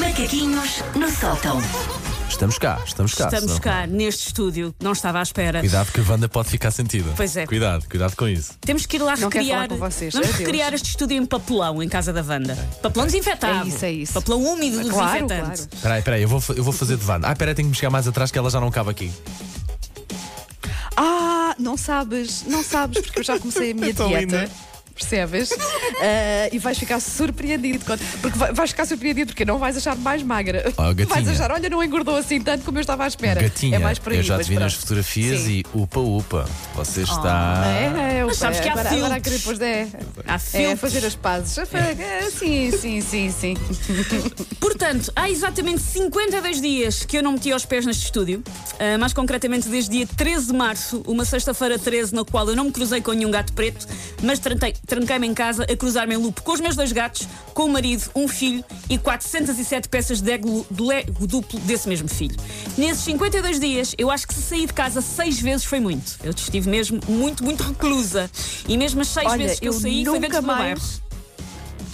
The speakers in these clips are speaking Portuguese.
Macaquinhos no sótão. Estamos cá, estamos cá. Estamos senão- cá neste estúdio, não estava à espera. Cuidado que a Wanda pode ficar sentida. Pois é. Cuidado, cuidado com isso. Temos que ir lá Não quero recriar. falar com vocês, Vamos adeus. recriar este estúdio em papelão em casa da Wanda. Papelão desinfetado. É isso, é isso. Papelão úmido do Claro, desinfetante. claro. Espera aí, espera aí, eu vou, fa- eu vou fazer de Wanda. Ah, espera aí, tenho que me chegar mais atrás que ela já não cabe aqui. Ah, não sabes, não sabes, porque eu já comecei a minha É tão dieta. linda. Percebes? Ah, e vais ficar surpreendido. quando- Porque vai- vais ficar surpreendido porque não vais achar mais magra. Oh, gatinha. vais achar, olha, não engordou assim tanto como eu estava à espera. Gatinha, é mais por aí. eu já te vi nas fotografias Sim. e upa upa. Você está. É, é, Mas sabes que há agora, agora querer depois é, Há é fazer as pazes. É, sim, sim, sim, sim. Portanto, há exatamente 52 dias que eu não meti os pés neste estúdio. Ah, mais concretamente, desde dia 13 de março, uma sexta-feira 13, na qual eu não me cruzei com nenhum gato preto, mas trantei- tranquei-me em casa a cruzar-me em loop com os meus dois gatos, com o marido, um filho e 407 peças de Lego, de Lego duplo desse mesmo filho. Nesses 52 dias, eu acho que se sair de casa seis vezes foi muito. Eu estive mesmo muito, muito reclusa. E mesmo as seis Olha, vezes que eu, eu saí foi nunca dentro do meu mais- bairro.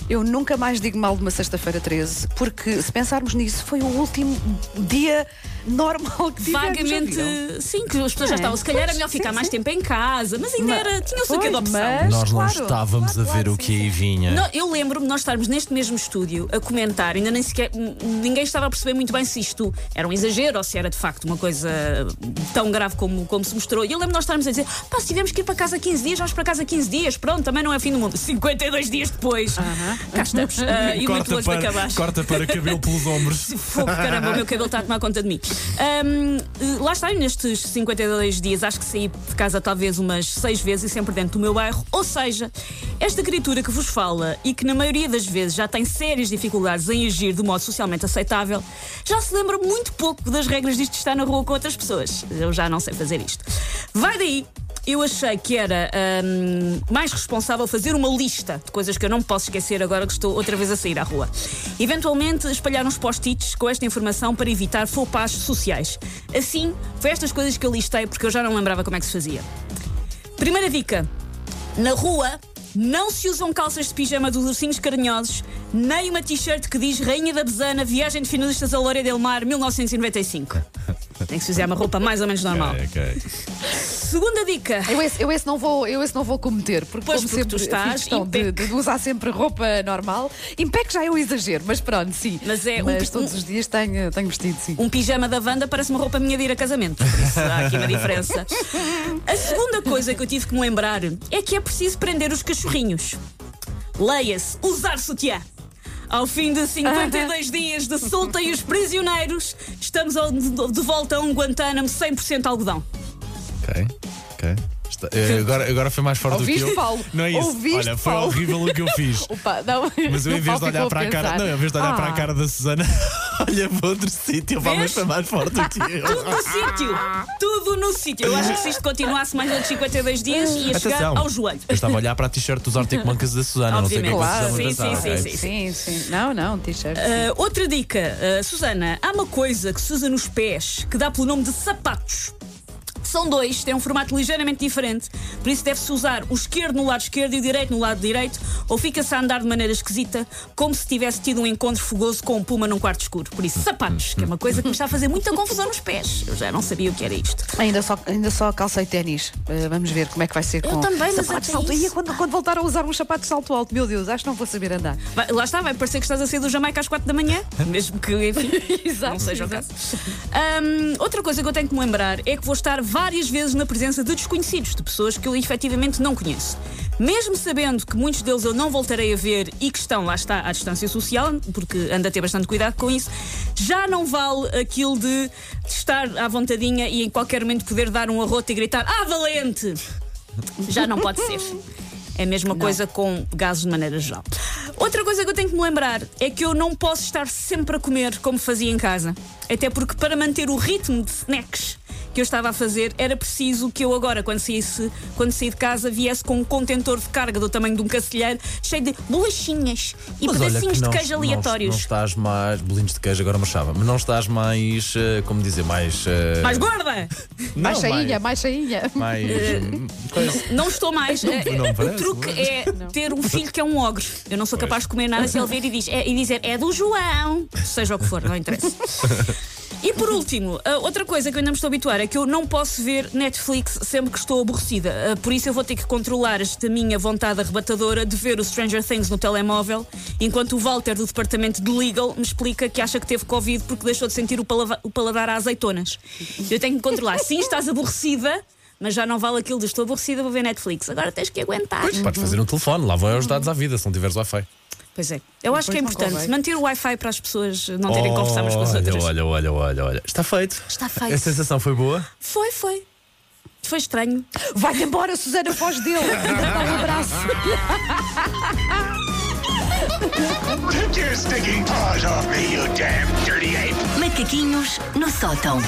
Eu nunca mais digo mal de uma sexta-feira 13, porque se pensarmos nisso, foi o último dia normal que tivemos. Vagamente, sim, que as pessoas já estavam. Se calhar era melhor sim, ficar mais tempo em casa, mas ainda Mas- era. Tinha o seu quê pois, de opção. mas- Nós não claro, estávamos claro, a ver claro, o que sim, aí vinha. Não, eu lembro-me de nós estarmos neste mesmo estúdio a comentar, ainda nem sequer. Ninguém estava a perceber muito bem se isto era um exagero ou se era de facto uma coisa tão grave como, como se mostrou. E eu lembro de nós estarmos a dizer: pá, se tivemos que ir para casa 15 dias, vamos para casa 15 dias, pronto, também não é fim do mundo. 52 dias depois, cá estamos. Ah, e muito longe de acabar. corta para cabelo pelos ombros. Fogo, caramba, o meu cabelo está a tomar conta de mim. Eh, lá está, nestes 52 dias, acho que saí de casa talvez umas 6 vezes e sempre dentro do meu bairro. Ou seja, esta criatura que vos fala e que na maioria das vezes já tem sérias dificuldades em agir de modo socialmente aceitável, já se lembra muito pouco das regras disto de estar na rua com outras pessoas. Eu já não sei fazer isto. Vai daí. Eu achei que era ahm, mais responsável fazer uma lista de coisas que eu não posso esquecer agora que estou outra vez a sair à rua. Eventualmente, espalhar uns post-its com esta informação para evitar faux pas sociais. Assim, foi estas coisas que eu listei porque eu já não lembrava como é que se fazia. Primeira dica: na rua. Não se usam calças de pijama dos ursinhos carinhosos, nem uma t-shirt que diz Rainha da Besana, Viagem de Finalistas a Lória del Mar, 1995. Tem que se usar uma roupa mais ou menos normal. Ok, ok. Segunda dica. Eu esse, eu esse não vou, eu esse não vou cometer, porque Pois, como porque sempre tu estás fiz questão de, de usar sempre roupa normal. Impec já é um exagero, mas pronto, sim. Mas é um- mas um- todos os dias tenho, tenho vestido, sim. Um pijama da Wanda parece uma roupa minha de ir a casamento. Por isso há aqui uma diferença. A segunda coisa que eu tive que me lembrar é que é preciso prender os cachorrinhos. Leia-se, usar sutiã. Ao fim de 52 dias de solta e os prisioneiros, estamos de volta a um Guantánamo 100% algodão. Ok, ok. Está- eh, agora, agora foi mais forte do Ouviste, que eu. Paulo? Não é isso. Ouviste, Olha, foi Paulo? horrível o que eu fiz. Opa, não, Mas eu, em vez de olhar para a cara. Não, em vez de olhar para a Ah. cara da Susana, olha para outro sítio. Mas Vês? foi mais forte do que eu. Tudo no sítio! Tudo no sítio! Eu acho que se isto continuasse mais outros 52 dias, ia chegar Atenção. ao joelho. Eu estava a olhar para a t-shirt dos Arctic Monkeys da Susana. Não sei o que é que vocês Claro, sim, sim, sim, Sim, sim. Não, não, t-shirt. Uh, outra dica, uh, Susana, há uma coisa que se usa nos pés que dá pelo nome de sapatos. São dois, têm um formato ligeiramente diferente, por isso deve-se usar o esquerdo no lado esquerdo e o direito no lado direito, ou fica-se a andar de maneira esquisita, como se tivesse tido um encontro fogoso com um puma num quarto escuro. Por isso, sapatos, que é uma coisa que me está a fazer muita confusão nos pés. Eu já não sabia o que era isto. Ainda só, ainda só calcei ténis. Uh, vamos ver como é que vai ser Eu com também, mas sapatos de salto. isso. E quando, quando voltar a usar uns sapatos de salto alto, meu Deus, acho que não vou saber andar. Vai- lá está, vai parecer que estás a sair do Jamaica às 4 da manhã, mesmo que, enfim, Exato, não seja exato. o caso. Hum, outra coisa que eu tenho que me lembrar é que vou estar várias vezes na presença de desconhecidos, de pessoas que eu efetivamente não conheço. Mesmo sabendo que muitos deles eu não voltarei a ver e que estão, lá está, à distância social, porque ando a ter bastante cuidado com isso, já não vale aquilo de estar à vontadinha e em qualquer momento poder dar um arroto e gritar Ah, valente! Já não pode ser. É a mesma coisa com gases de maneira geral. Outra coisa que eu tenho que me lembrar é que eu não posso estar sempre a comer como fazia em casa. Até porque para manter o ritmo de snacks que eu estava a fazer, era preciso que eu agora, quando saísse, quando saí de casa, viesse com um contentor de carga do tamanho de um cacilheiro, cheio de bolachinhas e Mas pedacinhos não- de queijo não- aleatórios. Não, estás mais. Bolinhos de queijo, agora uma chava. Mas não estás mais. eh, como dizer, mais. eh, Mais gorda! não, mais cheinha, mais cheinha. Mais. hum, coisa. Não estou mais. Eh, não o parece, truque não é ter um filho que é um ogre. Eu não sou capaz de comer nada se ele ver e, diz, é- e dizer é do João. Seja o que for, não interessa. E por último, a outra coisa que eu ainda me estou a habituar é que eu não posso ver Netflix sempre que estou aborrecida. Ah, Por isso eu vou ter que controlar esta minha vontade arrebatadora de ver o Stranger Things no telemóvel, enquanto o Walter do departamento de Legal me explica que acha que teve Covid porque deixou de sentir o, o paladar a azeitonas. Eu tenho que controlar. Sim, estás aborrecida. Mas já não vale aquilo de estou aborrecida, vou ver Netflix. Agora tens que aguentar. Podes fazer no telefone, lá vão os dados à vida, se não tiveres Wi-Fi. Pois é. Eu acho que é importante convém. manter o Wi-Fi para as pessoas não terem que conversar umas com as olha, outras. olha, olha, olha, olha. Está feito. Está feito. A sensação foi boa? Foi, foi. Foi estranho. Vai-te embora, Susana, foz dele. Dá um abraço. Take your stinking paws off me, you damn dirty ape! Macaquinhos no sótão.